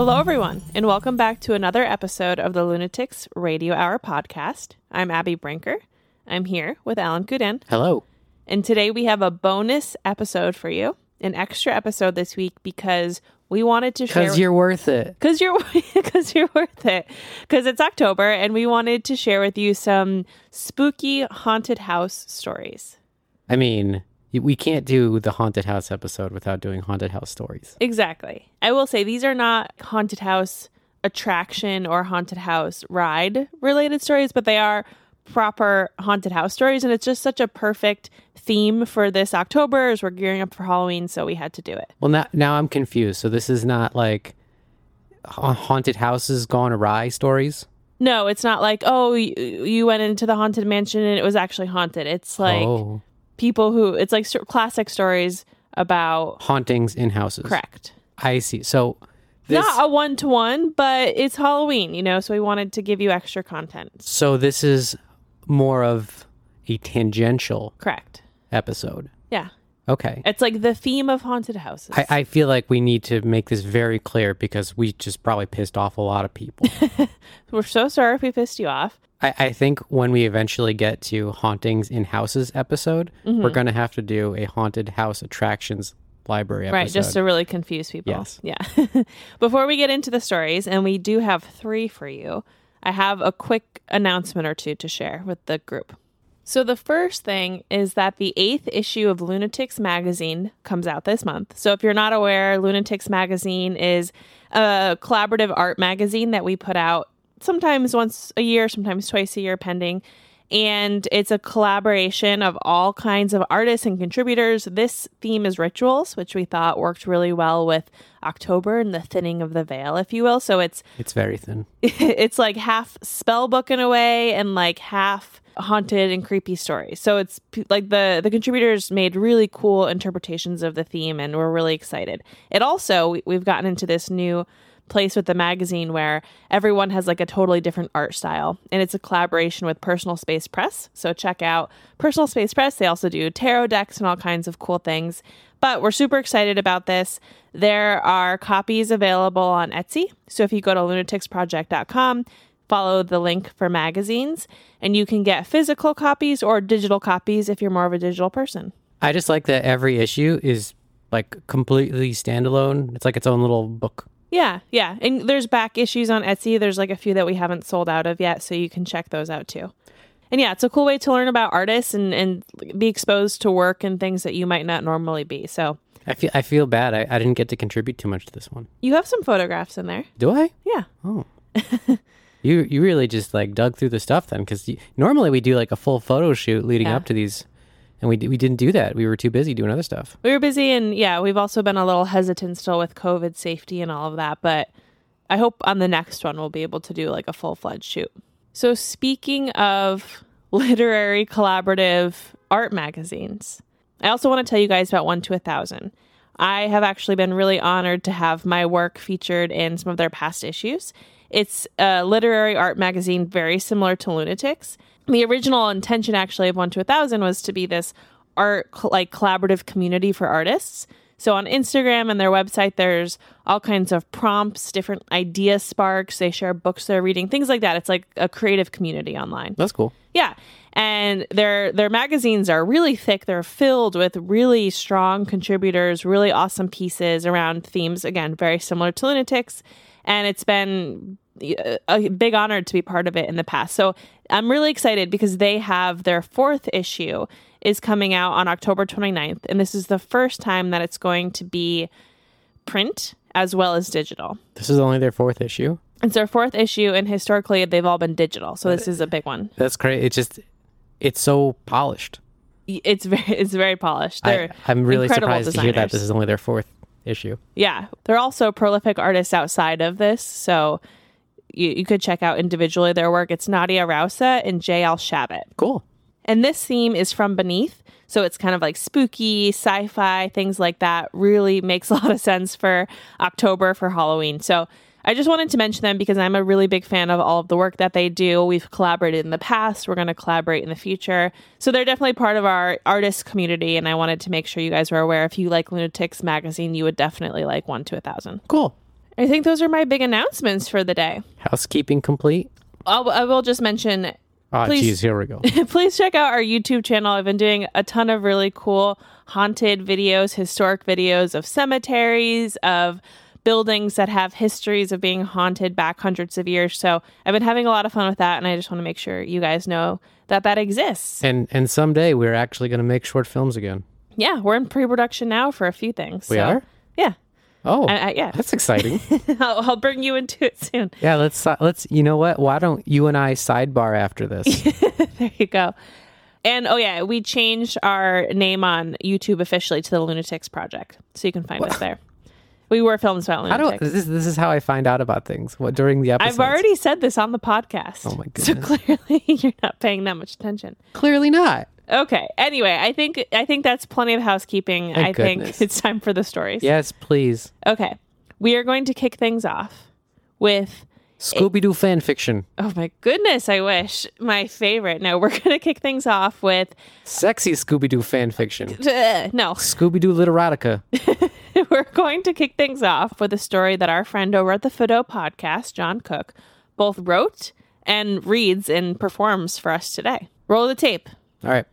Hello, everyone, and welcome back to another episode of the Lunatics Radio Hour podcast. I'm Abby Brinker. I'm here with Alan Kudan, Hello. and today we have a bonus episode for you, an extra episode this week because we wanted to share. Because you're worth it. because you're because you're worth it because it's October and we wanted to share with you some spooky haunted house stories. I mean, we can't do the haunted house episode without doing haunted house stories. Exactly. I will say these are not haunted house attraction or haunted house ride related stories, but they are proper haunted house stories and it's just such a perfect theme for this October as we're gearing up for Halloween, so we had to do it. Well, now, now I'm confused. So this is not like haunted houses gone awry stories? No, it's not like, oh, you, you went into the haunted mansion and it was actually haunted. It's like oh, people who it's like st- classic stories about hauntings in houses. correct I see. So this, not a one-to-one but it's halloween you know so we wanted to give you extra content so this is more of a tangential correct episode. yeah Okay. it's like the theme of haunted houses I, I feel like we need to make this very clear because we just probably pissed off a lot of people. we're so sorry if we pissed you off I, I think when we eventually get to hauntings in houses episode, Mm-hmm. we're going to have to do a haunted house attractions library episode. right just to really confuse people Yes. yeah before we get into the stories and we do have three for you i have a quick announcement or two to share with the group So the first thing is that the eighth issue of Lunatics magazine comes out this month. So if you're not aware, Lunatics magazine is a collaborative art magazine that we put out sometimes once a year, sometimes twice a year, pending. And it's a collaboration of all kinds of artists and contributors. This theme is rituals, which we thought worked really well with October and the thinning of the veil, if you will. So it's It's very thin. it's like half spell book in a way and like half haunted and creepy stories. So it's like the the contributors made really cool interpretations of the theme and we're really excited. It also we've gotten into this new place with the magazine where everyone has like a totally different art style and it's a collaboration with Personal Space Press. So check out Personal Space Press. They also do tarot decks and all kinds of cool things. But we're super excited about this. There are copies available on Etsy. So if you go to lunaticsproject.com, follow the link for magazines, and you can get physical copies or digital copies if you're more of a digital person. I just like that every issue is like completely standalone. It's like its own little book. Yeah, yeah. And there's back issues on Etsy. There's like a few that we haven't sold out of yet, so you can check those out too. And yeah, it's a cool way to learn about artists and, and be exposed to work and things that you might not normally be. So I feel I feel bad. I, I didn't get to contribute too much to this one. you have some photographs in there. Do I? Yeah. Oh. you you really just like dug through the stuff then because normally we do like a full photo shoot leading Yeah. up to these, and we we didn't do that. We were too busy doing other stuff. We were busy and yeah, we've also been a little hesitant still with COVID safety and all of that, but I hope on the next one we'll be able to do like a full fledged shoot. So, speaking of literary collaborative art magazines, I also want to tell you guys about One to a Thousand. I have actually been really honored to have my work featured in some of their past issues. It's a literary art magazine very similar to Lunatics. The original intention, actually, of One to a Thousand was to be this art like collaborative community for artists. So on Instagram and their website, there's all kinds of prompts, different idea sparks. They share books they're reading, things like that. It's like a creative community online. That's cool. Yeah. And their their magazines are really thick. They're filled with really strong contributors, really awesome pieces around themes again very similar to Lunatics, and it's been a big honor to be part of it in the past. So I'm really excited because they have their fourth issue is coming out on October 29th and this is the first time that it's going to be print as well as digital. This is only their fourth issue. It's their fourth issue and historically they've all been digital. So this is a big one. That's great. It's just it's so polished. it's very it's very polished. They're I, I'm really surprised to hear that this is only their fourth issue. yeah, they're also prolific artists outside of this, so you, you could check out individually their work. It's Nadia Rausa and J.L. Shabbat. Cool. And this theme is from Beneath. So it's kind of like spooky, sci fi, things like that. Really makes a lot of sense for October for Halloween. So I just wanted to mention them because I'm a really big fan of all of the work that they do. We've collaborated in the past, we're going to collaborate in the future. So they're definitely part of our artist community. And I wanted to make sure you guys were aware if you like Lunatics magazine, you would definitely like One to a Thousand. Cool. I think those are my big announcements for the day. Housekeeping complete. I'll, I will just mention Oh, Please. geez, here we go. please check out our YouTube channel. I've been doing a ton of really cool haunted videos, historic videos of cemeteries, of buildings that have histories of being haunted back hundreds of years. So I've been having a lot of fun with that, and I just want to make sure you guys know that that exists. and and someday we're actually going to make short films again. Yeah, we're in pre-production now for a few things. We so- are. Yeah, Oh, I, I, yeah. that's exciting. I'll, I'll bring you into it soon. yeah, let's uh, let's. You know what? Why don't you and I sidebar after this? There you go. And oh yeah, we changed our name on YouTube officially to the Lunatics Project, so you can find us there. We were films about I don't. lunatics. This, this is how I find out about things. What during the episode? I've already said this on the podcast. Oh my goodness! So clearly you're not paying that much attention. clearly not. Okay. Anyway, I think I think that's plenty of housekeeping. Thank I think it's time for the stories. Yes, please. Okay. We are going to kick things off with Scooby Doo fan fiction. oh my goodness, I wish my favorite. No, we're going to kick things off with Sexy Scooby Doo fan fiction. no. Scooby Doo literotica. we're going to kick things off with a story that our friend over at the Fido podcast, John Cook, both wrote and reads and performs for us today. Roll the tape. All right.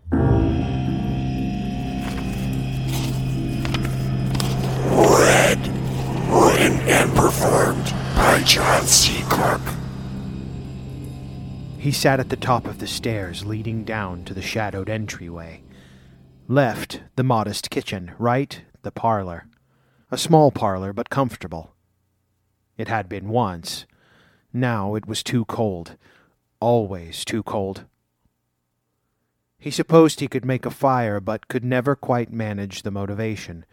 Red, Written and performed by John C. Cook. He sat at the top of the stairs leading down to the shadowed entryway. Left, the modest kitchen. Right, the parlor. A small parlor, but comfortable. It had been once. Now it was too cold. Always too cold. He supposed he could make a fire, but could never quite manage the motivation.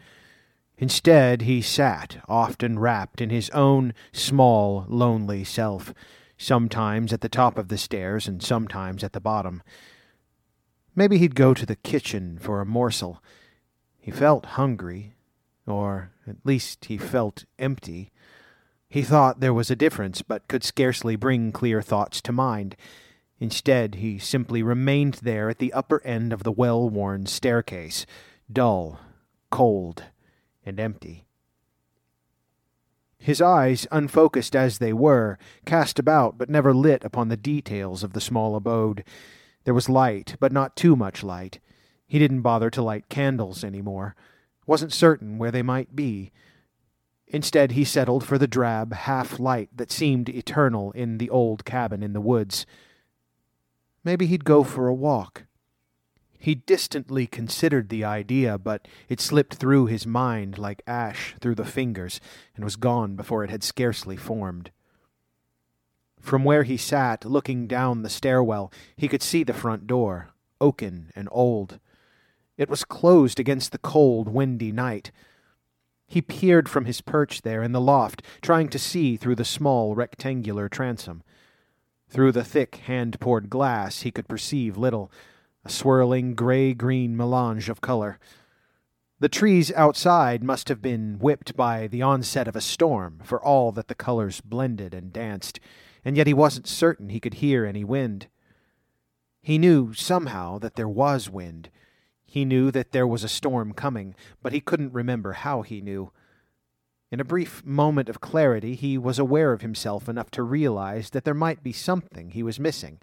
Instead, he sat, often wrapped in his own small, lonely self, sometimes at the top of the stairs and sometimes at the bottom. Maybe he'd go to the kitchen for a morsel. He felt hungry, or at least he felt empty. He thought there was a difference, but could scarcely bring clear thoughts to mind. Instead, he simply remained there at the upper end of the well worn staircase, dull, cold, and empty. His eyes, unfocused as they were, cast about but never lit upon the details of the small abode. There was light, but not too much light. He didn't bother to light candles any more. Wasn't certain where they might be. Instead, he settled for the drab half light that seemed eternal in the old cabin in the woods. Maybe he'd go for a walk. He distantly considered the idea, but it slipped through his mind like ash through the fingers and was gone before it had scarcely formed. From where he sat, looking down the stairwell, he could see the front door, oaken and old. It was closed against the cold, windy night. He peered from his perch there in the loft, trying to see through the small rectangular transom. Through the thick hand poured glass he could perceive little, a swirling gray green melange of color. The trees outside must have been whipped by the onset of a storm, for all that the colors blended and danced, and yet he wasn't certain he could hear any wind. He knew somehow that there was wind. He knew that there was a storm coming, but he couldn't remember how he knew. In a brief moment of clarity, he was aware of himself enough to realize that there might be something he was missing.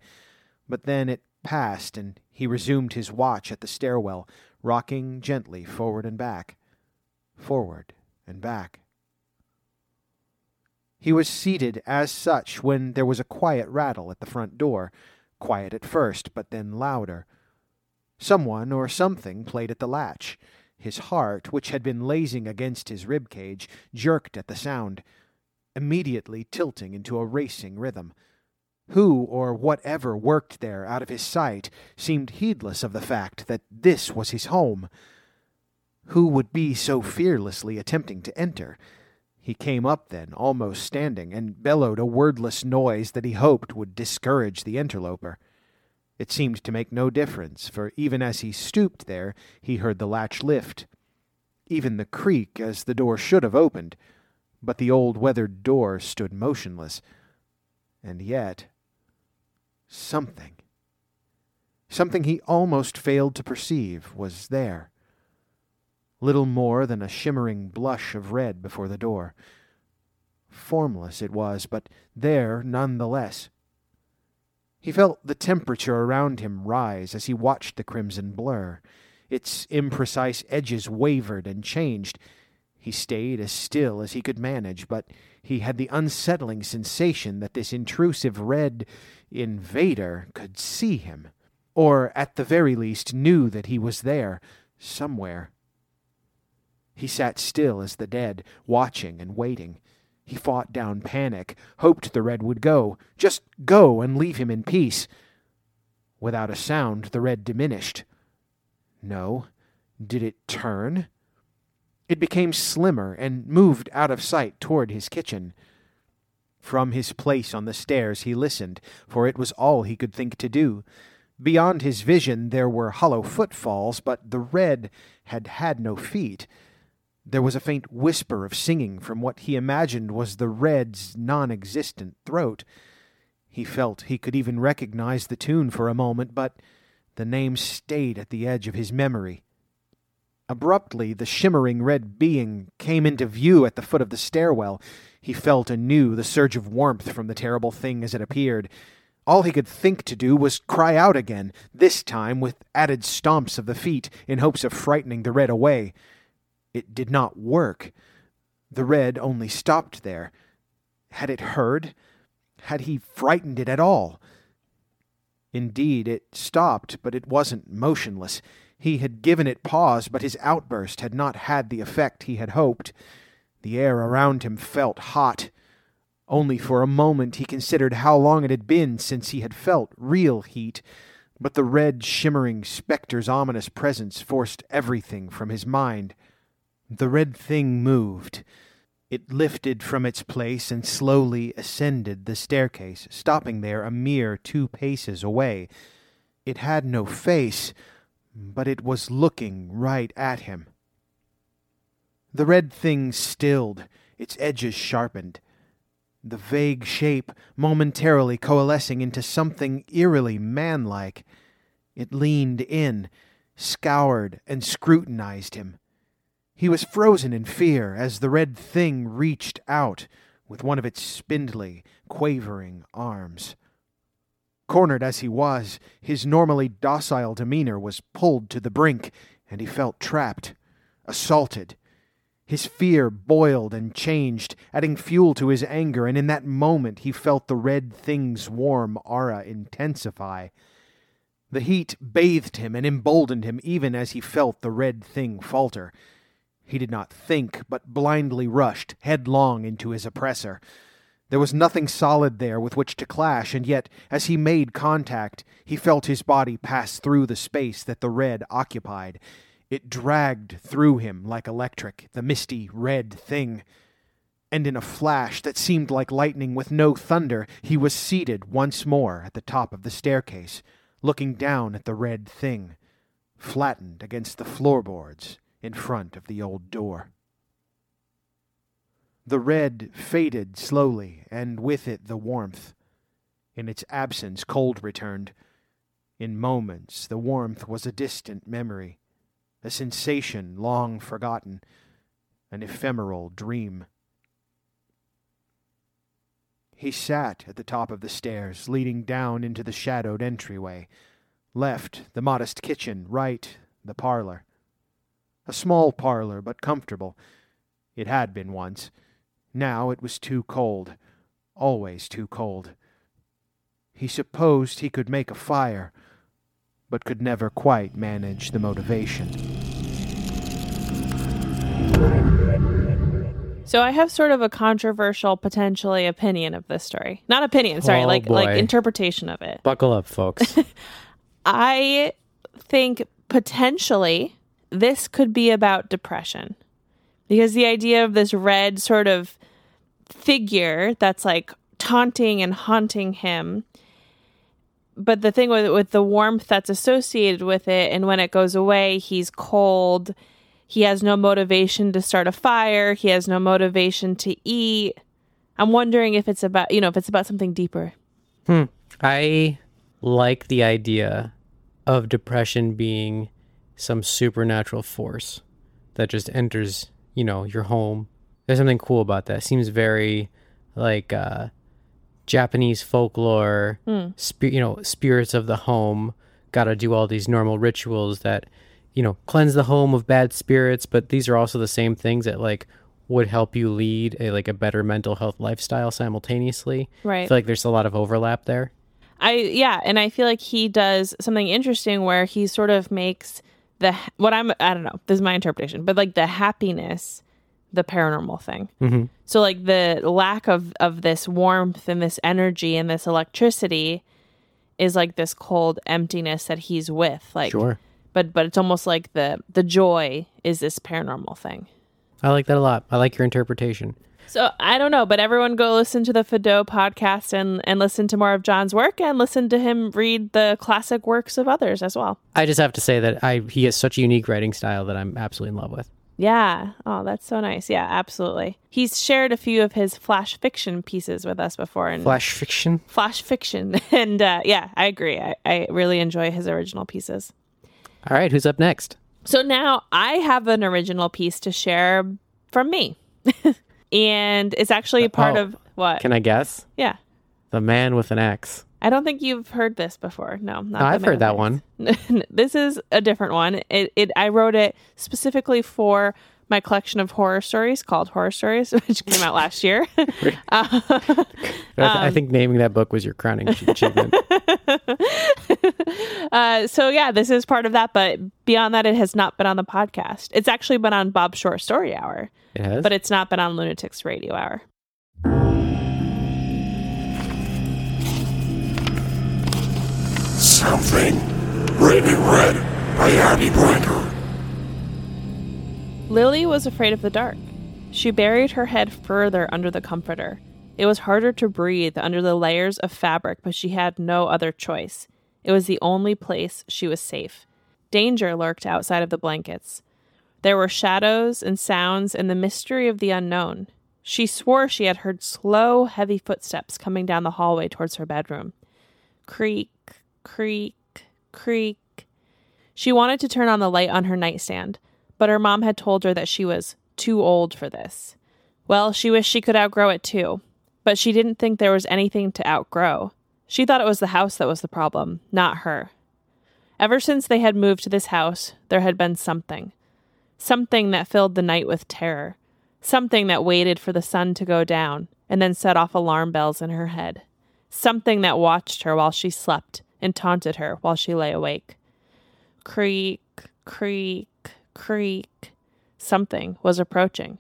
But then it passed, and he resumed his watch at the stairwell, rocking gently forward and back, forward and back. He was seated as such when there was a quiet rattle at the front door, quiet at first, but then louder. Someone or something played at the latch. His heart, which had been lazing against his rib cage, jerked at the sound, immediately tilting into a racing rhythm. Who or whatever worked there out of his sight seemed heedless of the fact that this was his home. Who would be so fearlessly attempting to enter? He came up then, almost standing, and bellowed a wordless noise that he hoped would discourage the interloper. It seemed to make no difference, for even as he stooped there, he heard the latch lift. Even the creak as the door should have opened, but the old weathered door stood motionless. And yet, something, something he almost failed to perceive, was there. Little more than a shimmering blush of red before the door. Formless it was, but there none the less. He felt the temperature around him rise as he watched the crimson blur. Its imprecise edges wavered and changed. He stayed as still as he could manage, but he had the unsettling sensation that this intrusive red invader could see him, or at the very least knew that he was there, somewhere. He sat still as the dead, watching and waiting. He fought down panic, hoped the red would go, just go and leave him in peace. Without a sound, the red diminished. No. Did it turn? It became slimmer and moved out of sight toward his kitchen. From his place on the stairs he listened, for it was all he could think to do. Beyond his vision there were hollow footfalls, but the red had had no feet. There was a faint whisper of singing from what he imagined was the red's non existent throat. He felt he could even recognize the tune for a moment, but the name stayed at the edge of his memory. Abruptly, the shimmering red being came into view at the foot of the stairwell. He felt anew the surge of warmth from the terrible thing as it appeared. All he could think to do was cry out again, this time with added stomps of the feet, in hopes of frightening the red away. It did not work. The red only stopped there. Had it heard? Had he frightened it at all? Indeed, it stopped, but it wasn't motionless. He had given it pause, but his outburst had not had the effect he had hoped. The air around him felt hot. Only for a moment he considered how long it had been since he had felt real heat, but the red, shimmering spectre's ominous presence forced everything from his mind. The red thing moved. It lifted from its place and slowly ascended the staircase, stopping there a mere two paces away. It had no face, but it was looking right at him. The red thing stilled, its edges sharpened, the vague shape momentarily coalescing into something eerily manlike. It leaned in, scoured, and scrutinized him. He was frozen in fear as the red thing reached out with one of its spindly, quavering arms. Cornered as he was, his normally docile demeanor was pulled to the brink, and he felt trapped, assaulted. His fear boiled and changed, adding fuel to his anger, and in that moment he felt the red thing's warm aura intensify. The heat bathed him and emboldened him even as he felt the red thing falter. He did not think, but blindly rushed headlong into his oppressor. There was nothing solid there with which to clash, and yet, as he made contact, he felt his body pass through the space that the red occupied. It dragged through him like electric, the misty red thing. And in a flash that seemed like lightning with no thunder, he was seated once more at the top of the staircase, looking down at the red thing, flattened against the floorboards in front of the old door. The red faded slowly, and with it the warmth. In its absence, cold returned. In moments, the warmth was a distant memory, a sensation long forgotten, an ephemeral dream. He sat at the top of the stairs, leading down into the shadowed entryway. Left, the modest kitchen, right, the parlor. A small parlor, but comfortable. It had been once. Now it was too cold, always too cold. He supposed he could make a fire, but could never quite manage the motivation. So I have sort of a controversial, potentially opinion of this story. Not opinion, sorry, Oh, like like interpretation of it. Buckle up, folks. I think potentially this could be about depression. Because the idea of this red sort of figure that's like taunting and haunting him but the thing with with the warmth that's associated with it and when it goes away he's cold. He has no motivation to start a fire. He has no motivation to eat. I'm wondering if it's about you know if it's about something deeper. Hmm. I like the idea of depression being some supernatural force that just enters, you know, your home. There's something cool about that. It seems very like uh, Japanese folklore, spi- you know, spirits of the home. Got to do all these normal rituals that, you know, cleanse the home of bad spirits. But these are also the same things that like would help you lead a like a better mental health lifestyle simultaneously. I Right. feel like there's a lot of overlap there. I yeah, and I feel like he does something interesting where he sort of makes the what I'm I don't know. This is my interpretation, but like the happiness, the paranormal thing. Mm-hmm. So like the lack of of this warmth and this energy and this electricity is like this cold emptiness that he's with. Like, Sure. but but it's almost like the the joy is this paranormal thing. I like that a lot. I like your interpretation. So I don't know, but everyone go listen to the Fido podcast and and listen to more of John's work and listen to him read the classic works of others as well. I just have to say that I he has such a unique writing style that I'm absolutely in love with. Yeah. Oh, that's so nice. Yeah, absolutely. He's shared a few of his flash fiction pieces with us before and Flash fiction. flash fiction. And uh, yeah, I agree. I, I really enjoy his original pieces. All right, who's up next? So now I have an original piece to share from me. and it's actually part oh, of what? Can I guess? yeah. The man with an axe. I don't think you've heard this before. No, not No, the I've heard that one. this is a different one. It, it I wrote it specifically for my collection of horror stories called Horror Stories, which came out last year. I, th- I Um, think naming that book was your crowning achievement. uh, so yeah, this is part of that. But beyond that, it has not been on the podcast. It's actually been on Bob Short Story Hour, It has. but it's not been on Lunatics Radio Hour. Something written in red by Abby Brinker. Lily was afraid of the dark. She buried her head further under the comforter. It was harder to breathe under the layers of fabric, but she had no other choice. It was the only place she was safe. Danger lurked outside of the blankets. There were shadows and sounds and the mystery of the unknown. She swore she had heard slow, heavy footsteps coming down the hallway towards her bedroom. Creak, creak, creak. She wanted to turn on the light on her nightstand, but her mom had told her that she was too old for this. Well, she wished she could outgrow it too, but she didn't think there was anything to outgrow. She thought it was the house that was the problem, not her. Ever since they had moved to this house, there had been something. Something that filled the night with terror. Something that waited for the sun to go down and then set off alarm bells in her head. Something that watched her while she slept and taunted her while she lay awake. Creak, creak, creak. Something was approaching.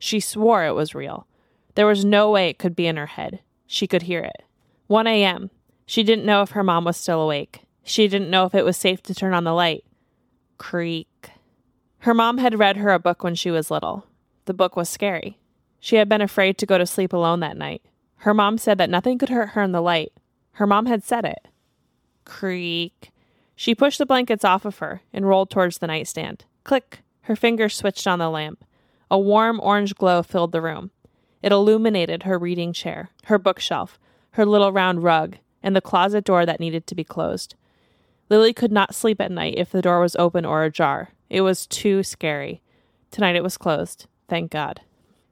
She swore it was real. There was no way it could be in her head. She could hear it. 1 a.m. She didn't know if her mom was still awake. She didn't know if it was safe to turn on the light. Creak. Her mom had read her a book when she was little. The book was scary. She had been afraid to go to sleep alone that night. Her mom said that nothing could hurt her in the light. Her mom had said it. Creak. She pushed the blankets off of her and rolled towards the nightstand. Click. Her fingers switched on the lamp. A warm orange glow filled the room. It illuminated her reading chair, her bookshelf, her little round rug, and the closet door that needed to be closed. Lily could not sleep at night if the door was open or ajar. It was too scary. Tonight it was closed. Thank God.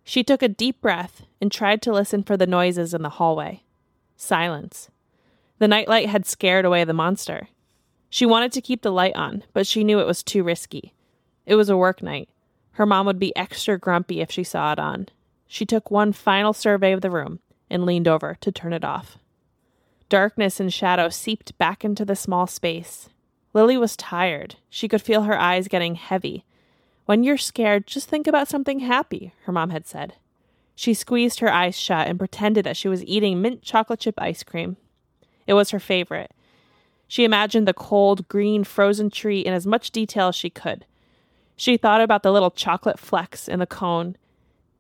She took a deep breath and tried to listen for the noises in the hallway. Silence. The nightlight had scared away the monster. She wanted to keep the light on, but she knew it was too risky. It was a work night. Her mom would be extra grumpy if she saw it on. She took one final survey of the room and leaned over to turn it off. Darkness and shadow seeped back into the small space. Lily was tired. She could feel her eyes getting heavy. When you're scared, just think about something happy, her mom had said. She squeezed her eyes shut and pretended that she was eating mint chocolate chip ice cream. It was her favorite. She imagined the cold, green, frozen tree in as much detail as she could. She thought about the little chocolate flecks in the cone.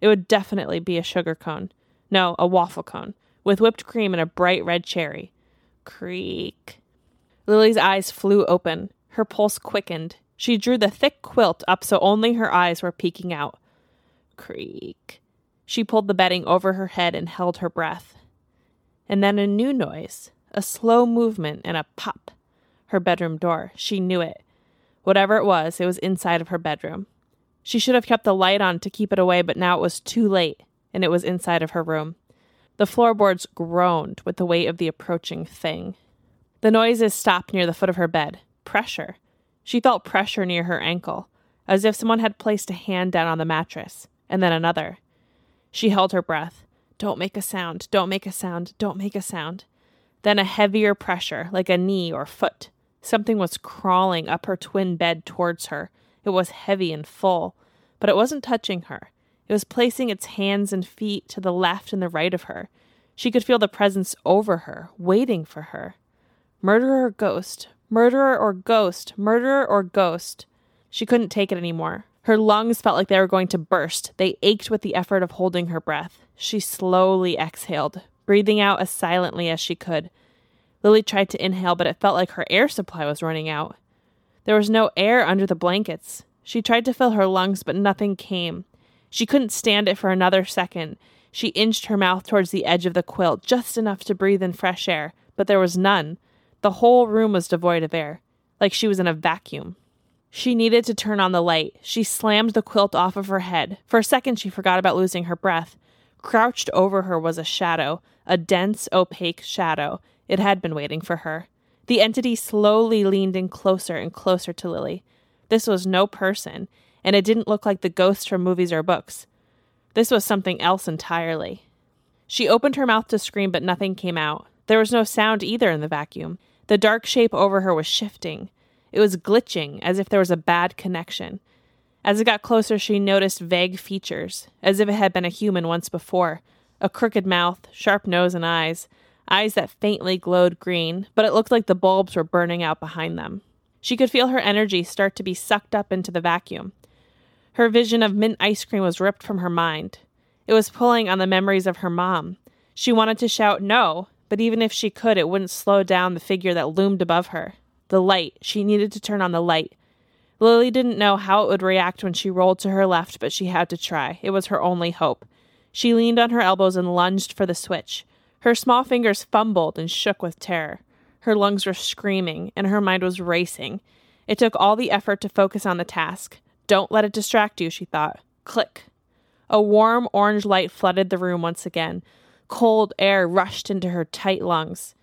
It would definitely be a sugar cone. No, a waffle cone, with whipped cream and a bright red cherry. Creak. Lily's eyes flew open. Her pulse quickened. She drew the thick quilt up so only her eyes were peeking out. Creak. She pulled the bedding over her head and held her breath. And then a new noise, a slow movement and a pop. Her bedroom door. She knew it. Whatever it was, it was inside of her bedroom. She should have kept the light on to keep it away, but now it was too late, and it was inside of her room. The floorboards groaned with the weight of the approaching thing. The noises stopped near the foot of her bed. Pressure. She felt pressure near her ankle, as if someone had placed a hand down on the mattress, and then another. She held her breath. Don't make a sound, don't make a sound, don't make a sound. Then a heavier pressure, like a knee or foot. Something was crawling up her twin bed towards her. It was heavy and full, but it wasn't touching her. It was placing its hands and feet to the left and the right of her. She could feel the presence over her, waiting for her. Murderer or ghost? Murderer or ghost? Murderer or ghost? She couldn't take it anymore. Her lungs felt like they were going to burst. They ached with the effort of holding her breath. She slowly exhaled, breathing out as silently as she could. Lily tried to inhale, but it felt like her air supply was running out. There was no air under the blankets. She tried to fill her lungs, but nothing came. She couldn't stand it for another second. She inched her mouth towards the edge of the quilt, just enough to breathe in fresh air, but there was none. The whole room was devoid of air, like she was in a vacuum. She needed to turn on the light. She slammed the quilt off of her head. For a second, she forgot about losing her breath. Crouched over her was a shadow, a dense, opaque shadow. It had been waiting for her. The entity slowly leaned in closer and closer to Lily. This was no person, and it didn't look like the ghosts from movies or books. This was something else entirely. She opened her mouth to scream, but nothing came out. There was no sound either in the vacuum. The dark shape over her was shifting. It was glitching, as if there was a bad connection. As it got closer, she noticed vague features, as if it had been a human once before a crooked mouth, sharp nose, and eyes. Eyes that faintly glowed green, but it looked like the bulbs were burning out behind them. She could feel her energy start to be sucked up into the vacuum. Her vision of mint ice cream was ripped from her mind. It was pulling on the memories of her mom. She wanted to shout no, but even if she could, it wouldn't slow down the figure that loomed above her. The light. She needed to turn on the light. Lily didn't know how it would react when she rolled to her left, but she had to try. It was her only hope. She leaned on her elbows and lunged for the switch. Her small fingers fumbled and shook with terror. Her lungs were screaming, and her mind was racing. It took all the effort to focus on the task. Don't let it distract you, she thought. Click. A warm orange light flooded the room once again. Cold air rushed into her tight lungs.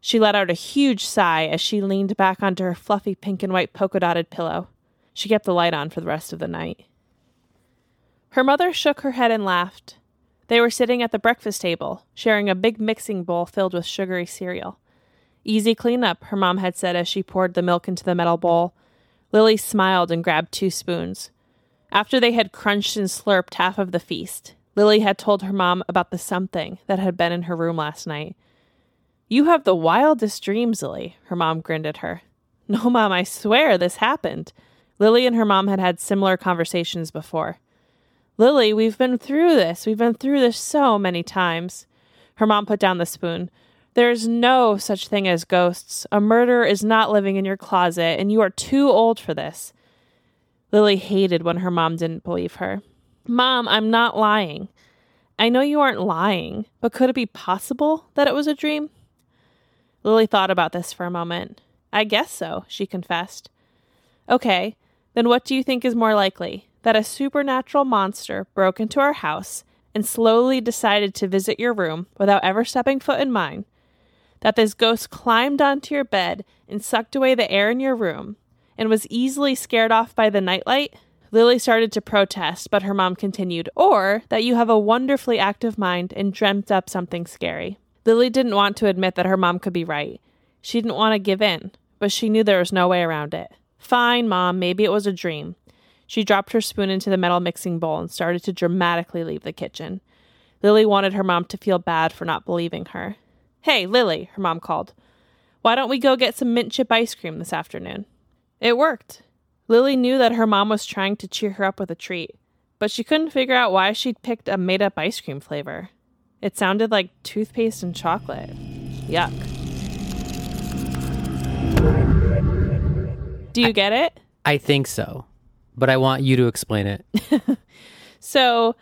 She let out a huge sigh as she leaned back onto her fluffy pink and white polka dotted pillow. She kept the light on for the rest of the night. Her mother shook her head and laughed. They were sitting at the breakfast table, sharing a big mixing bowl filled with sugary cereal. Easy cleanup, her mom had said as she poured the milk into the metal bowl. Lily smiled and grabbed two spoons. After they had crunched and slurped half of the feast, Lily had told her mom about the something that had been in her room last night. You have the wildest dreams, Lily, her mom grinned at her. No, Mom, I swear this happened. Lily and her mom had had similar conversations before. Lily, we've been through this. We've been through this so many times. Her mom put down the spoon. There's no such thing as ghosts. A murderer is not living in your closet, and you are too old for this. Lily hated when her mom didn't believe her. Mom, I'm not lying. I know you aren't lying, but could it be possible that it was a dream? Lily thought about this for a moment. I guess so, she confessed. Okay, then what do you think is more likely? That a supernatural monster broke into our house and slowly decided to visit your room without ever stepping foot in mine? That this ghost climbed onto your bed and sucked away the air in your room and was easily scared off by the nightlight? Lily started to protest, but her mom continued, or that you have a wonderfully active mind and dreamt up something scary. Lily didn't want to admit that her mom could be right. She didn't want to give in, but she knew there was no way around it. Fine, Mom, maybe it was a dream. She dropped her spoon into the metal mixing bowl and started to dramatically leave the kitchen. Lily wanted her mom to feel bad for not believing her. Hey, Lily, her mom called. Why don't we go get some mint chip ice cream this afternoon? It worked. Lily knew that her mom was trying to cheer her up with a treat, but she couldn't figure out why she'd picked a made up ice cream flavor. It sounded like toothpaste and chocolate. Yuck. Do you get it? I think so, but I want you to explain it. So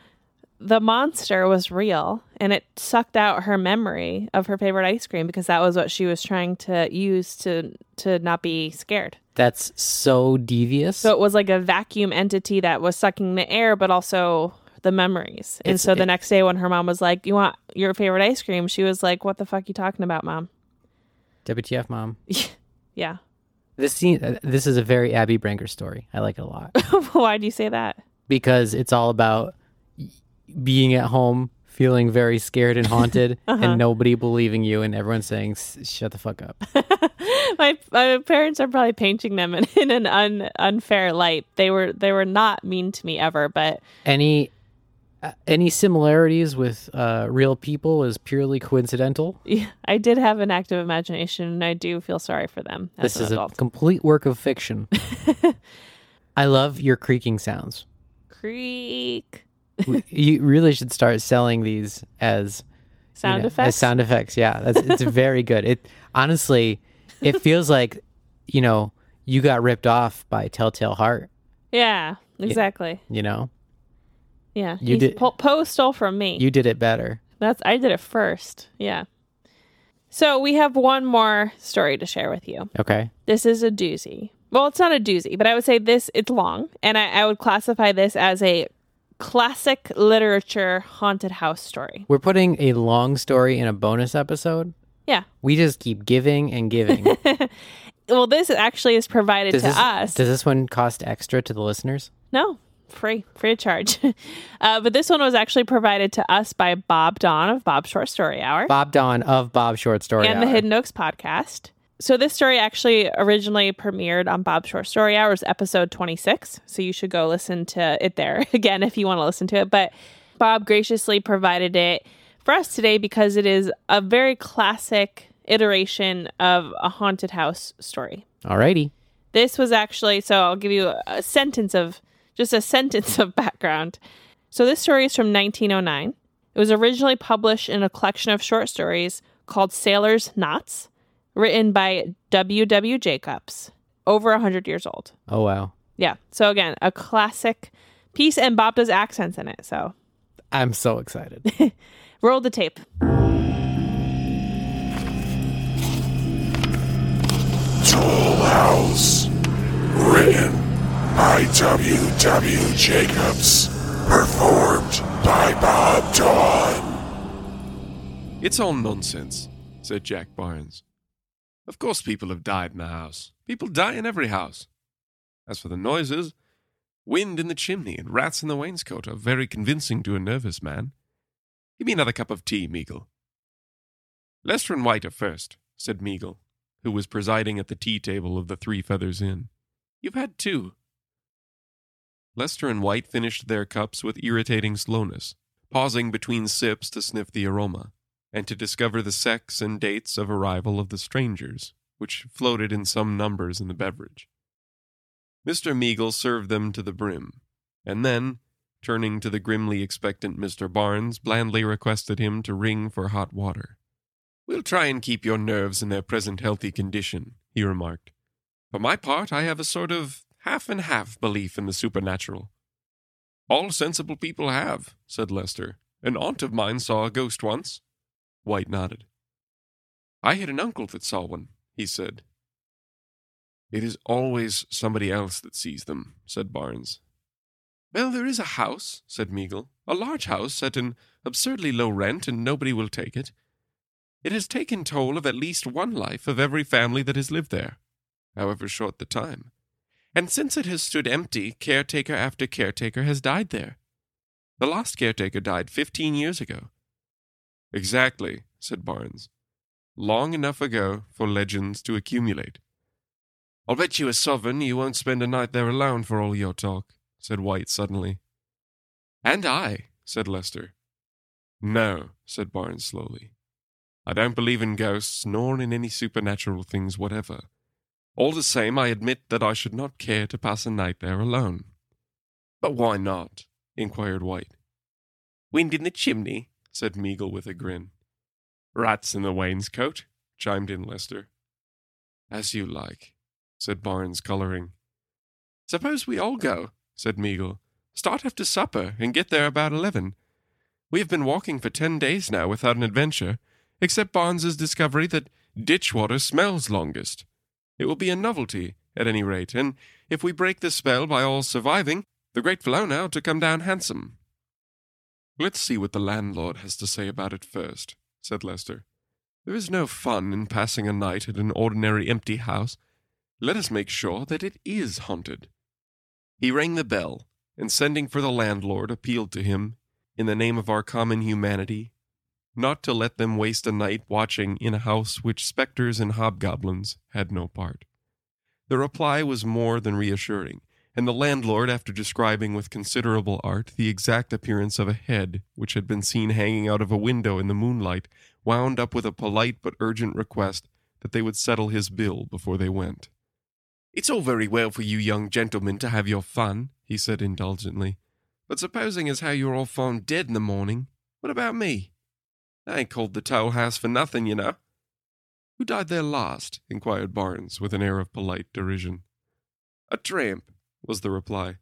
the monster was real and it sucked out her memory of her favorite ice cream because that was what she was trying to use to to not be scared. That's so devious. So it was like a vacuum entity that was sucking the air but also the memories. And It's- so the it- next day when her mom was like, "You want your favorite ice cream?" she was like, "What the fuck are you talking about, mom?" WTF, mom? yeah. This scene, uh, this is a very Abby Brinker story. I like it a lot Why do you say that? because it's all about being at home, feeling very scared and haunted, Uh-huh. and nobody believing you, and everyone saying, "Shut the fuck up." my my parents are probably painting them in, in an un, unfair light. They were they were not mean to me ever, but Any uh, any similarities with uh, real people is purely coincidental. yeah, I did have an active imagination, and I do feel sorry for them as This is adult. a complete work of fiction. I love your creaking sounds. Creak you really should start selling these as you sound know, effects. As sound effects, yeah, that's it's very good. It honestly, it feels like you know you got ripped off by Telltale Heart. yeah, exactly. You know, Yeah, You did- Po, Poe stole from me. you did it better. That's I did it first. Yeah. So we have one more story to share with you. Okay, This is a doozy. Well, it's not a doozy, but I would say this it's long, and I, I would classify this as a classic literature haunted house story. we're putting a long story in a bonus episode. Yeah. We just keep giving and giving. Well, this actually is provided does to this, us. Does this one cost extra to the listeners? No, free, free of charge. uh, but this one was actually provided to us by Bob Don of Bob Short Story Hour Bob Don of Bob Short Story and the Hidden Oaks podcast. So this story actually originally premiered on Bob Short Story Hours episode 26. So you should go listen to it there again if you want to listen to it. But Bob graciously provided it for us today because it is a very classic iteration of a haunted house story. Alrighty. This was actually, so I'll give you a sentence of, just a sentence of background. So this story is from 1909. It was originally published in a collection of short stories called Sailor's Knots, written by W.W. Jacobs, over 100 years old. Oh wow. Yeah. So again, a classic piece, and Bob does accents in it. So I'm so excited. roll the tape. Toll House. Written by W. W. Jacobs. Performed by Bob Dawn. It's all nonsense, said Jack Barnes. Of course, people have died in the house. People die in every house. As for the noises, wind in the chimney and rats in the wainscot are very convincing to a nervous man. Give me another cup of tea, Meagle. Lester and White are first, said Meagle, who was presiding at the tea table of the Three Feathers Inn. You've had two. Lester and White finished their cups with irritating slowness, pausing between sips to sniff the aroma and to discover the sex and dates of arrival of the strangers, which floated in some numbers in the beverage. Mr. Meagle served them to the brim, and then, turning to the grimly expectant Mr. Barnes, blandly requested him to ring for hot water. We'll try and keep your nerves in their present healthy condition, he remarked. For my part, I have a sort of half and half belief in the supernatural. All sensible people have, said Lester. An aunt of mine saw a ghost once. White nodded. I had an uncle that saw one, he said. It is always somebody else that sees them, said Barnes. Well, there is a house, said Meagle. A large house at an absurdly low rent, and nobody will take it. It has taken toll of at least one life of every family that has lived there, however short the time. And since it has stood empty, caretaker after caretaker has died there. The last caretaker died fifteen years ago. Exactly, said Barnes. Long enough ago for legends to accumulate. I'll bet you a sovereign you won't spend a night there alone for all your talk, said White suddenly. And I, said Lester. No, said Barnes slowly. I don't believe in ghosts, nor in any supernatural things whatever. All the same, I admit that I should not care to pass a night there alone. But why not? inquired White. Wind in the chimney, said Meagle with a grin. Rats in the wainscot, chimed in Lester. As you like, said Barnes, coloring. Suppose we all go, said Meagle. Start after supper and get there about eleven. We have been walking for ten days now without an adventure, except Barnes's discovery that ditch water smells longest. It will be a novelty, at any rate, and if we break the spell by all surviving, the great Flona ought to come down handsome. Let's see what the landlord has to say about it first, said Lester. There is no fun in passing a night at an ordinary empty house. Let us make sure that it is haunted. He rang the bell, and sending for the landlord, appealed to him, in the name of our common humanity, not to let them waste a night watching in a house which spectres and hobgoblins had no part. The reply was more than reassuring, and the landlord, after describing with considerable art the exact appearance of a head which had been seen hanging out of a window in the moonlight, wound up with a polite but urgent request that they would settle his bill before they went. It's all very well for you young gentlemen to have your fun, he said indulgently, but supposing as how you're all found dead in the morning, what about me? I ain't called the toll house for nothing, you know. Who died there last? inquired Barnes, with an air of polite derision. A tramp, was the reply.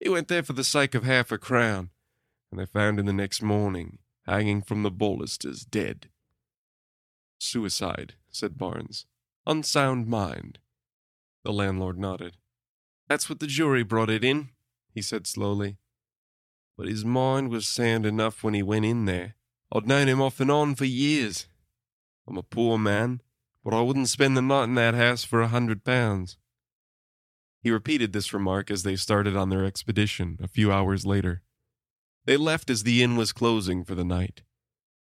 He went there for the sake of half a crown, and they found him the next morning, hanging from the balusters, dead. Suicide, said Barnes. Unsound mind. The landlord nodded. That's what the jury brought it in, he said slowly. But his mind was sound enough when he went in there. I'd known him off and on for years. I'm a poor man, but I wouldn't spend the night in that house for a hundred pounds. He repeated this remark as they started on their expedition a few hours later. They left as the inn was closing for the night.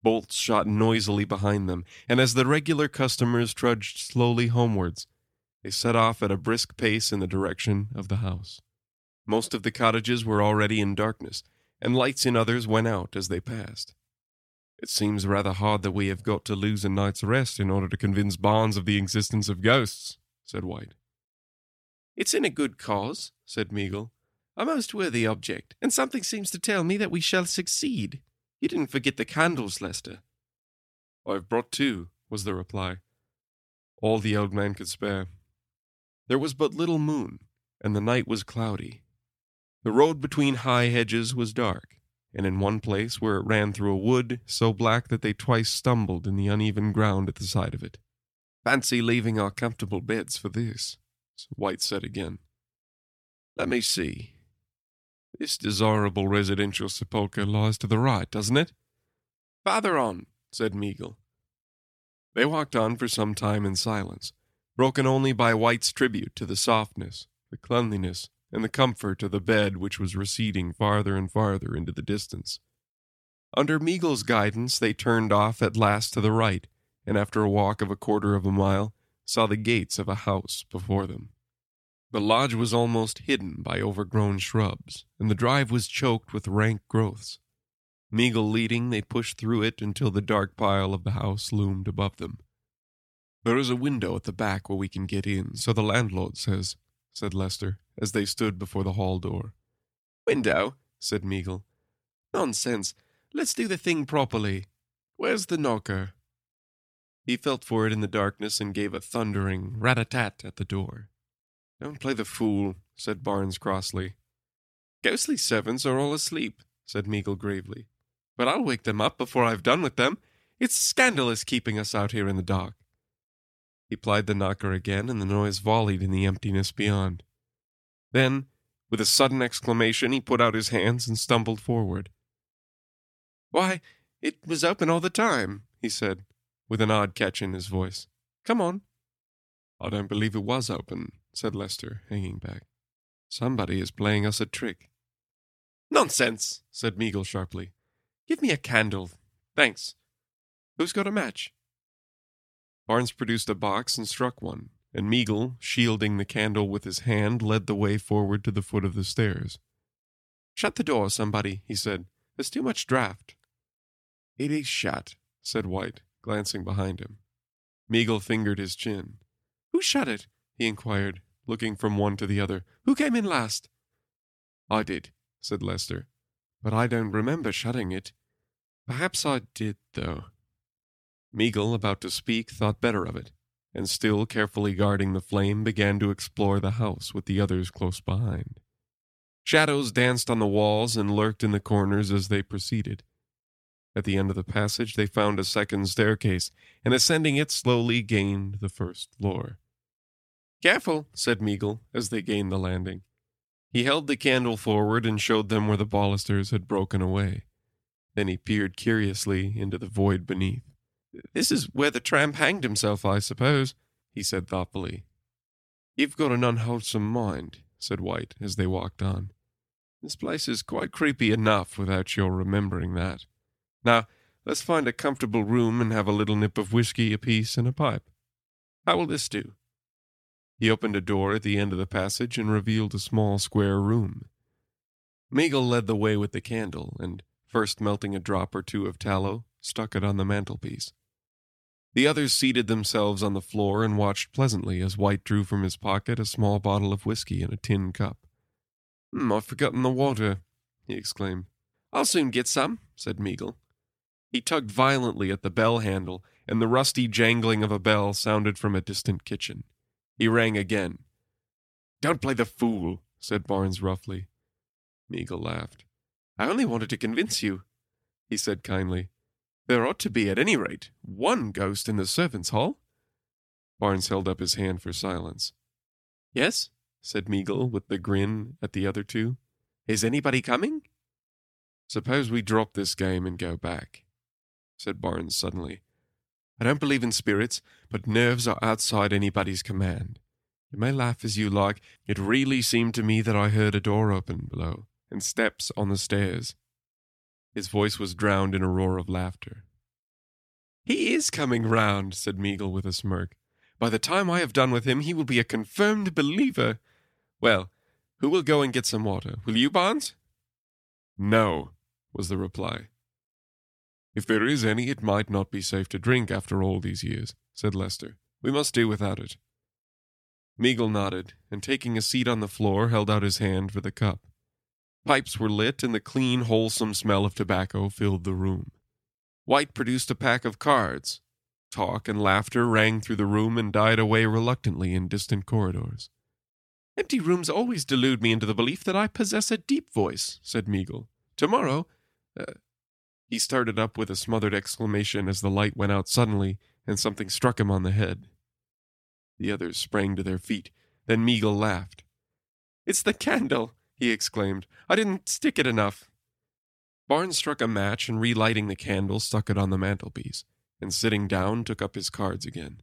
Bolts shot noisily behind them, and as the regular customers trudged slowly homewards, they set off at a brisk pace in the direction of the house. Most of the cottages were already in darkness, and lights in others went out as they passed. It seems rather hard that we have got to lose a night's rest in order to convince Barnes of the existence of ghosts, said White. It's in a good cause, said Meagle. A most worthy object, and something seems to tell me that we shall succeed. You didn't forget the candles, Lester. I've brought two, was the reply. All the old man could spare. There was but little moon, and the night was cloudy. The road between high hedges was dark, and in one place where it ran through a wood so black that they twice stumbled in the uneven ground at the side of it. Fancy leaving our comfortable beds for this. White said again. Let me see. This desirable residential sepulchre lies to the right, doesn't it? Farther on, said Meagle. They walked on for some time in silence, broken only by White's tribute to the softness, the cleanliness, and the comfort of the bed which was receding farther and farther into the distance. Under Meagle's guidance, they turned off at last to the right, and after a walk of a quarter of a mile, saw the gates of a house before them. The lodge was almost hidden by overgrown shrubs, and the drive was choked with rank growths. Meagle leading, they pushed through it until the dark pile of the house loomed above them. There is a window at the back where we can get in, so the landlord says, said Lester, as they stood before the hall door. Window? said Meagle. Nonsense. Let's do the thing properly. Where's the knocker? He felt for it in the darkness and gave a thundering rat a tat at the door. Don't play the fool, said Barnes crossly. Ghostly servants are all asleep, said Meagle gravely. But I'll wake them up before I've done with them. It's scandalous keeping us out here in the dark. He plied the knocker again, and the noise volleyed in the emptiness beyond. Then, with a sudden exclamation, he put out his hands and stumbled forward. Why, it was open all the time, he said with an odd catch in his voice. Come on. I don't believe it was open, said Lester, hanging back. Somebody is playing us a trick. Nonsense, said Meagle sharply. Give me a candle. Thanks. Who's got a match? Barnes produced a box and struck one, and Meagle, shielding the candle with his hand, led the way forward to the foot of the stairs. Shut the door, somebody, he said. There's too much draught. It is shut, said White, glancing behind him. Meagle fingered his chin. Who shut it? he inquired, looking from one to the other. Who came in last? I did, said Lester, but I don't remember shutting it. Perhaps I did, though. Meagle, about to speak, thought better of it, and still carefully guarding the flame, began to explore the house with the others close behind. Shadows danced on the walls and lurked in the corners as they proceeded. At the end of the passage, they found a second staircase, and ascending it slowly gained the first floor. Careful, said Meagle as they gained the landing. He held the candle forward and showed them where the balusters had broken away. Then he peered curiously into the void beneath. This is where the tramp hanged himself, I suppose, he said thoughtfully. You've got an unwholesome mind, said White as they walked on. This place is quite creepy enough without your remembering that. Now, let's find a comfortable room and have a little nip of whiskey apiece and a pipe. How will this do? He opened a door at the end of the passage and revealed a small square room. Meagle led the way with the candle, and, first melting a drop or two of tallow, stuck it on the mantelpiece. The others seated themselves on the floor and watched pleasantly as White drew from his pocket a small bottle of whiskey in a tin cup. Hmm, I've forgotten the water, he exclaimed. I'll soon get some, said Meagle. He tugged violently at the bell handle, and the rusty jangling of a bell sounded from a distant kitchen. He rang again. Don't play the fool, said Barnes roughly. Meagle laughed. I only wanted to convince you, he said kindly. There ought to be, at any rate, one ghost in the servants' hall. Barnes held up his hand for silence. Yes, said Meagle with the grin at the other two. Is anybody coming? Suppose we drop this game and go back, said Barnes suddenly. I don't believe in spirits, but nerves are outside anybody's command. You may laugh as you like. It really seemed to me that I heard a door open below, and steps on the stairs. His voice was drowned in a roar of laughter. He is coming round, said Meagle with a smirk. By the time I have done with him, he will be a confirmed believer. Well, who will go and get some water? Will you, Barnes? No, was the reply. If there is any, it might not be safe to drink after all these years, said Lester. We must do without it. Meagle nodded, and taking a seat on the floor, held out his hand for the cup. Pipes were lit, and the clean, wholesome smell of tobacco filled the room. White produced a pack of cards. Talk and laughter rang through the room and died away reluctantly in distant corridors. Empty rooms always delude me into the belief that I possess a deep voice, said Meagle. Tomorrow. Uh, he started up with a smothered exclamation as the light went out suddenly and something struck him on the head. The others sprang to their feet. Then Meagle laughed. It's the candle, he exclaimed. I didn't stick it enough. Barnes struck a match and, relighting the candle, stuck it on the mantelpiece, and sitting down, took up his cards again.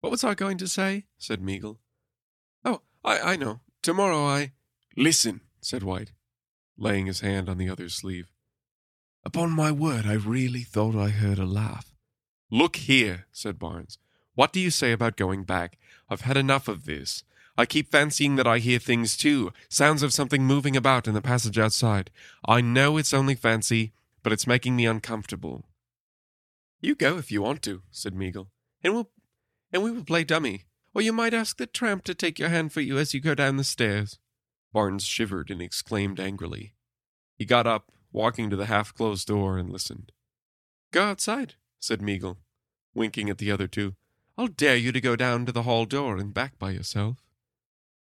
What was I going to say? said Meagle. Oh, I, I know. Tomorrow I. Listen, said White, laying his hand on the other's sleeve. Upon my word, I really thought I heard a laugh. Look here, said Barnes. What do you say about going back? I've had enough of this. I keep fancying that I hear things too, sounds of something moving about in the passage outside. I know it's only fancy, but it's making me uncomfortable. You go if you want to, said Meagle, and we'll and we will play dummy. Or you might ask the tramp to take your hand for you as you go down the stairs. Barnes shivered and exclaimed angrily. He got up, walking to the half closed door, and listened. Go outside, said Meagle, winking at the other two. I'll dare you to go down to the hall door and back by yourself.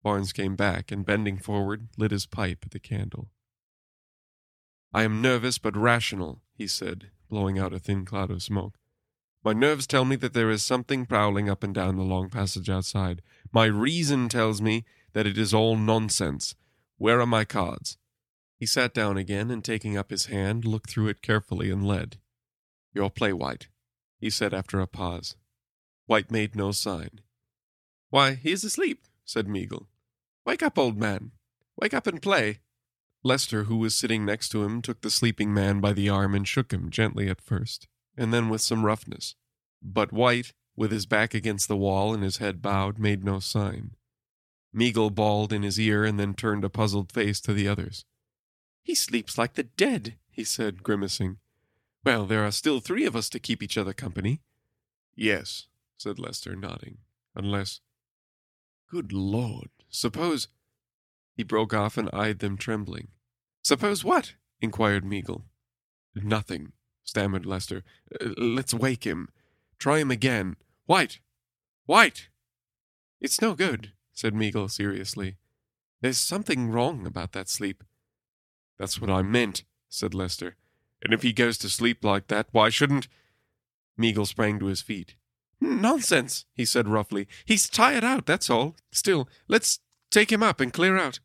Barnes came back and, bending forward, lit his pipe at the candle. I am nervous but rational, he said, blowing out a thin cloud of smoke. My nerves tell me that there is something prowling up and down the long passage outside. My reason tells me that it is all nonsense. Where are my cards? He sat down again and, taking up his hand, looked through it carefully and led. Your play, White, he said after a pause. White made no sign. Why, he is asleep, said Meagle. Wake up, old man. Wake up and play. Lester, who was sitting next to him, took the sleeping man by the arm and shook him gently at first, and then with some roughness. But White, with his back against the wall and his head bowed, made no sign. Meagle bawled in his ear and then turned a puzzled face to the others. He sleeps like the dead, he said, grimacing. Well, there are still three of us to keep each other company. Yes, said Lester, nodding. Unless. Good Lord, suppose. He broke off and eyed them trembling. Suppose what? inquired Meagle. Nothing, stammered Lester. Uh, let's wake him. Try him again. White! White! It's no good, said Meagle seriously. There's something wrong about that sleep. That's what I meant, said Lester. And if he goes to sleep like that, why shouldn't. Meagle sprang to his feet. Nonsense, he said roughly. He's tired out, that's all. Still, let's take him up and clear out.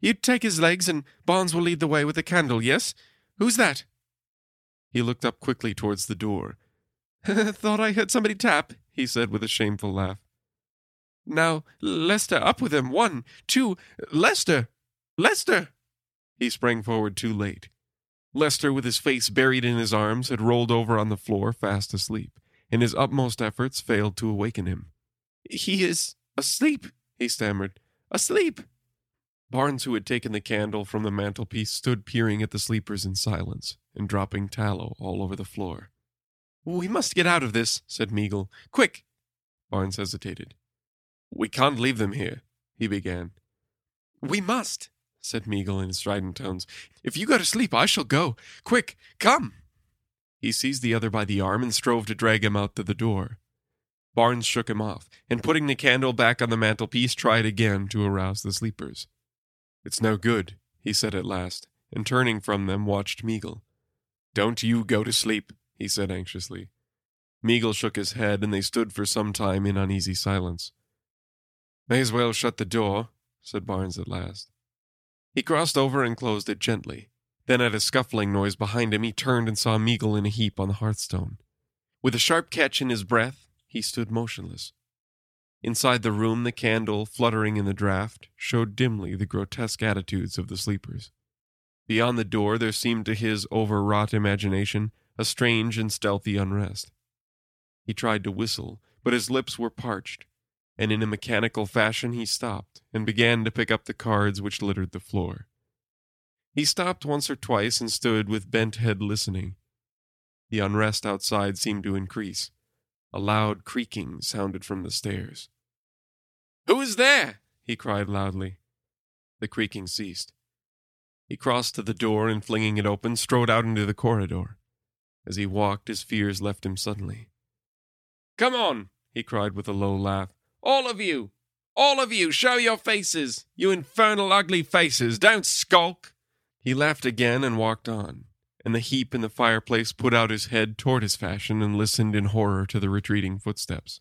You take his legs, and Barnes will lead the way with the candle, yes? Who's that? He looked up quickly towards the door. Thought I heard somebody tap, he said with a shameful laugh. Now, Lester, up with him. One, two, Lester! Lester! He sprang forward too late. Lester, with his face buried in his arms, had rolled over on the floor, fast asleep, and his utmost efforts failed to awaken him. He is asleep, he stammered. Asleep! Barnes, who had taken the candle from the mantelpiece, stood peering at the sleepers in silence and dropping tallow all over the floor. We must get out of this, said Meagle. Quick! Barnes hesitated. We can't leave them here, he began. We must, said Meagle in strident tones. If you go to sleep, I shall go. Quick, come! He seized the other by the arm and strove to drag him out to the door. Barnes shook him off, and putting the candle back on the mantelpiece, tried again to arouse the sleepers. It's no good, he said at last, and turning from them, watched Meagle. Don't you go to sleep, he said anxiously. Meagle shook his head, and they stood for some time in uneasy silence. May as well shut the door, said Barnes at last. He crossed over and closed it gently. Then, at a scuffling noise behind him, he turned and saw Meagle in a heap on the hearthstone. With a sharp catch in his breath, he stood motionless. Inside the room, the candle, fluttering in the draught, showed dimly the grotesque attitudes of the sleepers. Beyond the door, there seemed to his overwrought imagination a strange and stealthy unrest. He tried to whistle, but his lips were parched, and in a mechanical fashion he stopped and began to pick up the cards which littered the floor. He stopped once or twice and stood with bent head listening. The unrest outside seemed to increase. A loud creaking sounded from the stairs. Who is there? he cried loudly. The creaking ceased. He crossed to the door and, flinging it open, strode out into the corridor. As he walked, his fears left him suddenly. Come on, he cried with a low laugh. All of you! All of you! Show your faces! You infernal ugly faces! Don't skulk! He laughed again and walked on, and the heap in the fireplace put out his head toward his fashion and listened in horror to the retreating footsteps.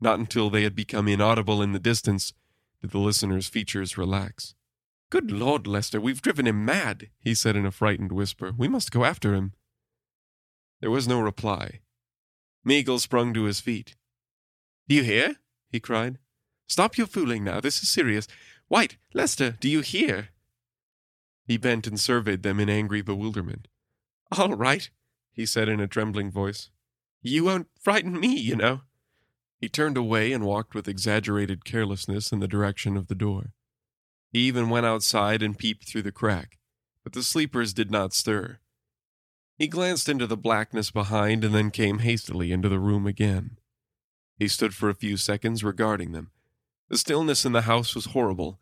Not until they had become inaudible in the distance did the listener's features relax. Good Lord, Lester, we've driven him mad, he said in a frightened whisper. We must go after him. There was no reply. Meagle sprung to his feet. Do you hear? He cried. Stop your fooling now. This is serious. White, Lester, do you hear? He bent and surveyed them in angry bewilderment. All right, he said in a trembling voice. You won't frighten me, you know. He turned away and walked with exaggerated carelessness in the direction of the door. He even went outside and peeped through the crack, but the sleepers did not stir. He glanced into the blackness behind and then came hastily into the room again. He stood for a few seconds regarding them. The stillness in the house was horrible.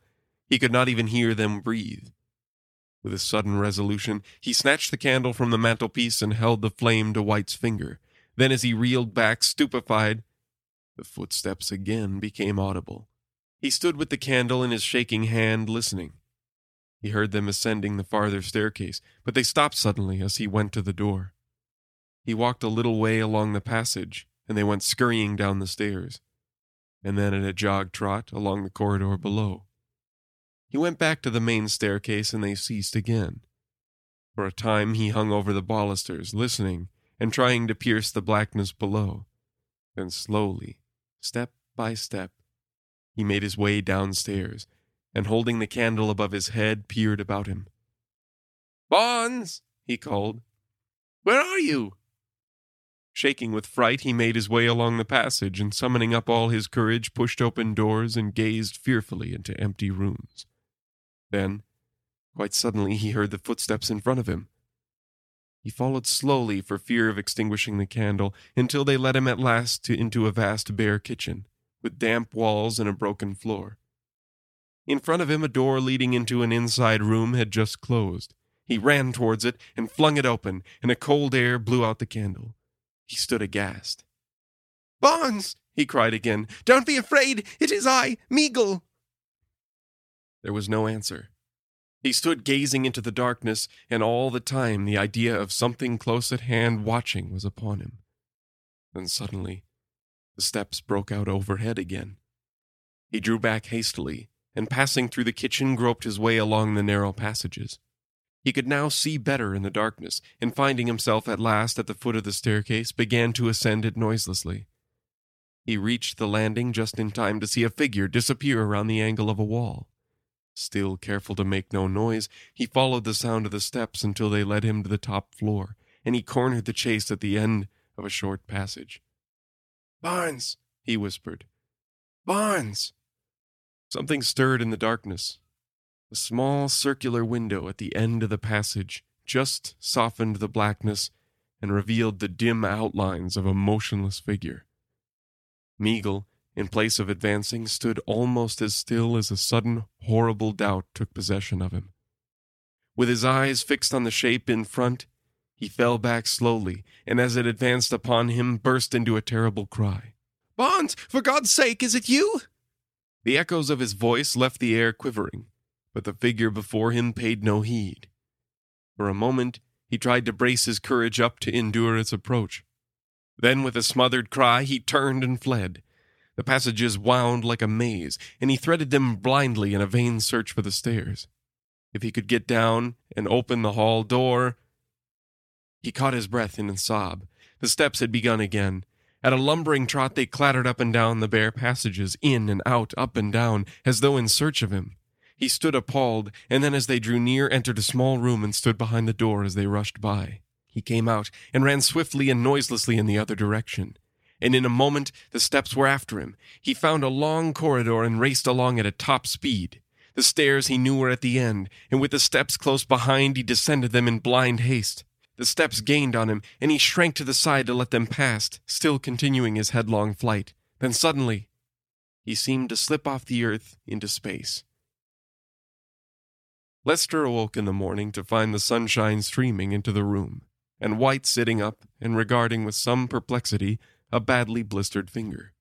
He could not even hear them breathe. With a sudden resolution, he snatched the candle from the mantelpiece and held the flame to White's finger. Then, as he reeled back, stupefied, the footsteps again became audible. He stood with the candle in his shaking hand, listening. He heard them ascending the farther staircase, but they stopped suddenly as he went to the door. He walked a little way along the passage, and they went scurrying down the stairs, and then at a jog trot along the corridor below. He went back to the main staircase, and they ceased again. For a time he hung over the balusters, listening and trying to pierce the blackness below. Then slowly, step by step, he made his way downstairs and holding the candle above his head, peered about him. Barnes! he called. Where are you? Shaking with fright, he made his way along the passage and, summoning up all his courage, pushed open doors and gazed fearfully into empty rooms. Then, quite suddenly, he heard the footsteps in front of him. He followed slowly for fear of extinguishing the candle until they led him at last to, into a vast bare kitchen, with damp walls and a broken floor. In front of him, a door leading into an inside room had just closed. He ran towards it and flung it open, and a cold air blew out the candle. He stood aghast. Barnes! he cried again. Don't be afraid! It is I, Meagle! There was no answer. He stood gazing into the darkness, and all the time the idea of something close at hand watching was upon him. Then suddenly, the steps broke out overhead again. He drew back hastily and passing through the kitchen groped his way along the narrow passages. He could now see better in the darkness, and finding himself at last at the foot of the staircase, began to ascend it noiselessly. He reached the landing just in time to see a figure disappear around the angle of a wall. Still careful to make no noise, he followed the sound of the steps until they led him to the top floor, and he cornered the chase at the end of a short passage. Barnes, he whispered. Barnes! Something stirred in the darkness. A small circular window at the end of the passage just softened the blackness and revealed the dim outlines of a motionless figure. Meagle, in place of advancing, stood almost as still as a sudden, horrible doubt took possession of him. With his eyes fixed on the shape in front, he fell back slowly, and as it advanced upon him, burst into a terrible cry. Barnes, for God's sake, is it you? The echoes of his voice left the air quivering, but the figure before him paid no heed. For a moment, he tried to brace his courage up to endure its approach. Then, with a smothered cry, he turned and fled. The passages wound like a maze, and he threaded them blindly in a vain search for the stairs. If he could get down and open the hall door. He caught his breath in a sob. The steps had begun again. At a lumbering trot, they clattered up and down the bare passages, in and out, up and down, as though in search of him. He stood appalled, and then as they drew near, entered a small room and stood behind the door as they rushed by. He came out and ran swiftly and noiselessly in the other direction. And in a moment the steps were after him. He found a long corridor and raced along at a top speed. The stairs he knew were at the end, and with the steps close behind, he descended them in blind haste. The steps gained on him, and he shrank to the side to let them pass, still continuing his headlong flight. Then suddenly, he seemed to slip off the earth into space. Lester awoke in the morning to find the sunshine streaming into the room, and White sitting up and regarding with some perplexity a badly blistered finger.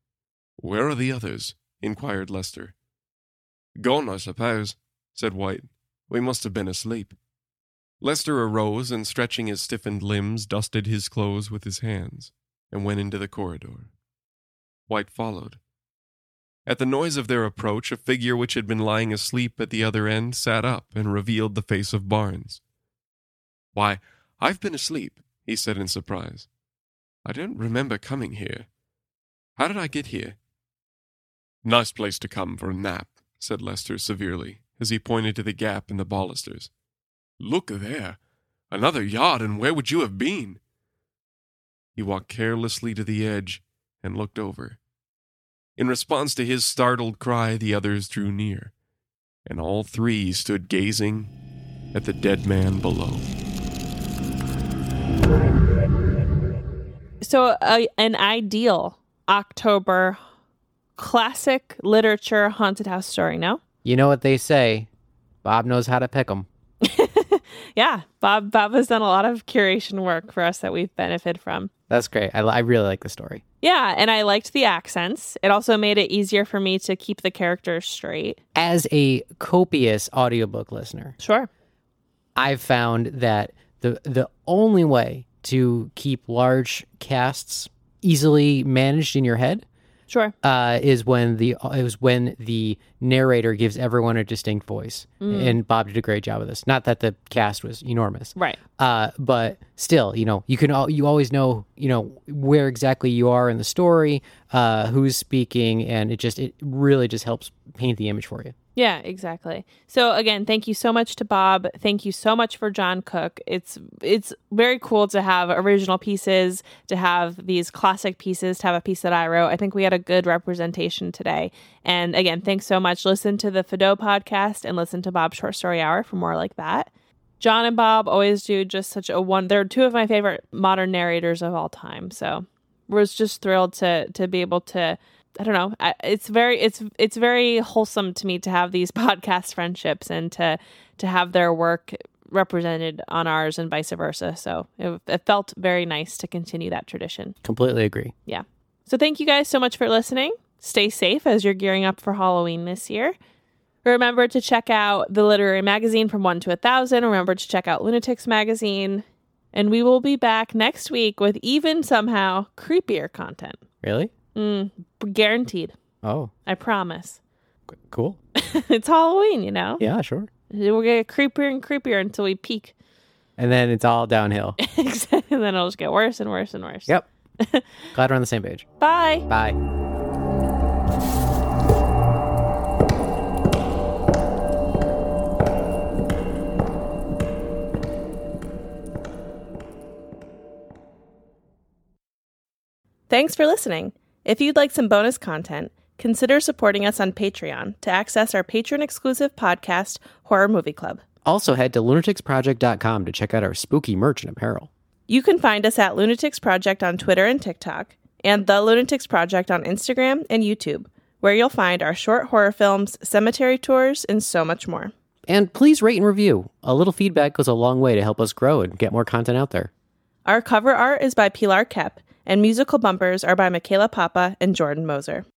Where are the others? inquired Lester. Gone, I suppose, said White. We must have been asleep. Lester arose and, stretching his stiffened limbs, dusted his clothes with his hands and went into the corridor. White followed. At the noise of their approach, a figure which had been lying asleep at the other end sat up and revealed the face of Barnes. Why, I've been asleep, he said in surprise. I don't remember coming here. How did I get here? Nice place to come for a nap, said Lester severely, as he pointed to the gap in the balusters. Look there! Another yard, and where would you have been? He walked carelessly to the edge and looked over. In response to his startled cry, the others drew near, and all three stood gazing at the dead man below. So, uh, an ideal October classic literature haunted house story, no? You know what they say Bob knows how to pick 'em. Yeah, Bob Bob has done a lot of curation work for us that we've benefited from. That's great. I, I really like the story. Yeah, and I liked the accents. It also made it easier for me to keep the characters straight. As a copious audiobook listener, Sure. I've found that the the only way to keep large casts easily managed in your head Sure. uh, is when the is when the narrator gives everyone a distinct voice, and Bob did a great job of this. Not that the cast was enormous, Right. uh, but still, you know, you can al- you always know you know where exactly you are in the story, uh, who's speaking, and it just it really just helps paint the image for you. Yeah, exactly. So again, thank you so much to Bob. Thank you so much for John Cook. It's it's very cool to have original pieces, to have these classic pieces, to have a piece that I wrote. I think we had a good representation today. And again, thanks so much. Listen to the Fido podcast and listen to Bob's Short Story Hour for more like that. John and Bob always do just such a one. They're two of my favorite modern narrators of all time. So was just thrilled to to be able to I don't know. I, it's very it's it's very wholesome to me to have these podcast friendships and to to have their work represented on ours and vice versa. So it, it felt very nice to continue that tradition. Completely agree. Yeah. So thank you guys so much for listening. Stay safe as you're gearing up for Halloween this year. Remember to check out the literary magazine from 1 to a 1000. Remember to check out Lunatics magazine. And we will be back next week with even somehow creepier content. Really? Mm, guaranteed. Oh, I promise. c- cool. it's Halloween, you know? Yeah, sure. We'll get creepier and creepier until we peak. And then it's all downhill. and then it'll just get worse and worse and worse. yep. Glad we're on the same page. Bye. Bye. Thanks for listening. If you'd like some bonus content, consider supporting us on Patreon to access our patron exclusive podcast, Horror Movie Club. Also, head to lunaticsproject.com to check out our spooky merch and apparel. You can find us at Lunatics Project on Twitter and TikTok, and The Lunatics Project on Instagram and YouTube, where you'll find our short horror films, cemetery tours, and so much more. And please rate and review. A little feedback goes a long way to help us grow and get more content out there. Our cover art is by Pilar Kep, and musical bumpers are by Michaela Papa and Jordan Moser.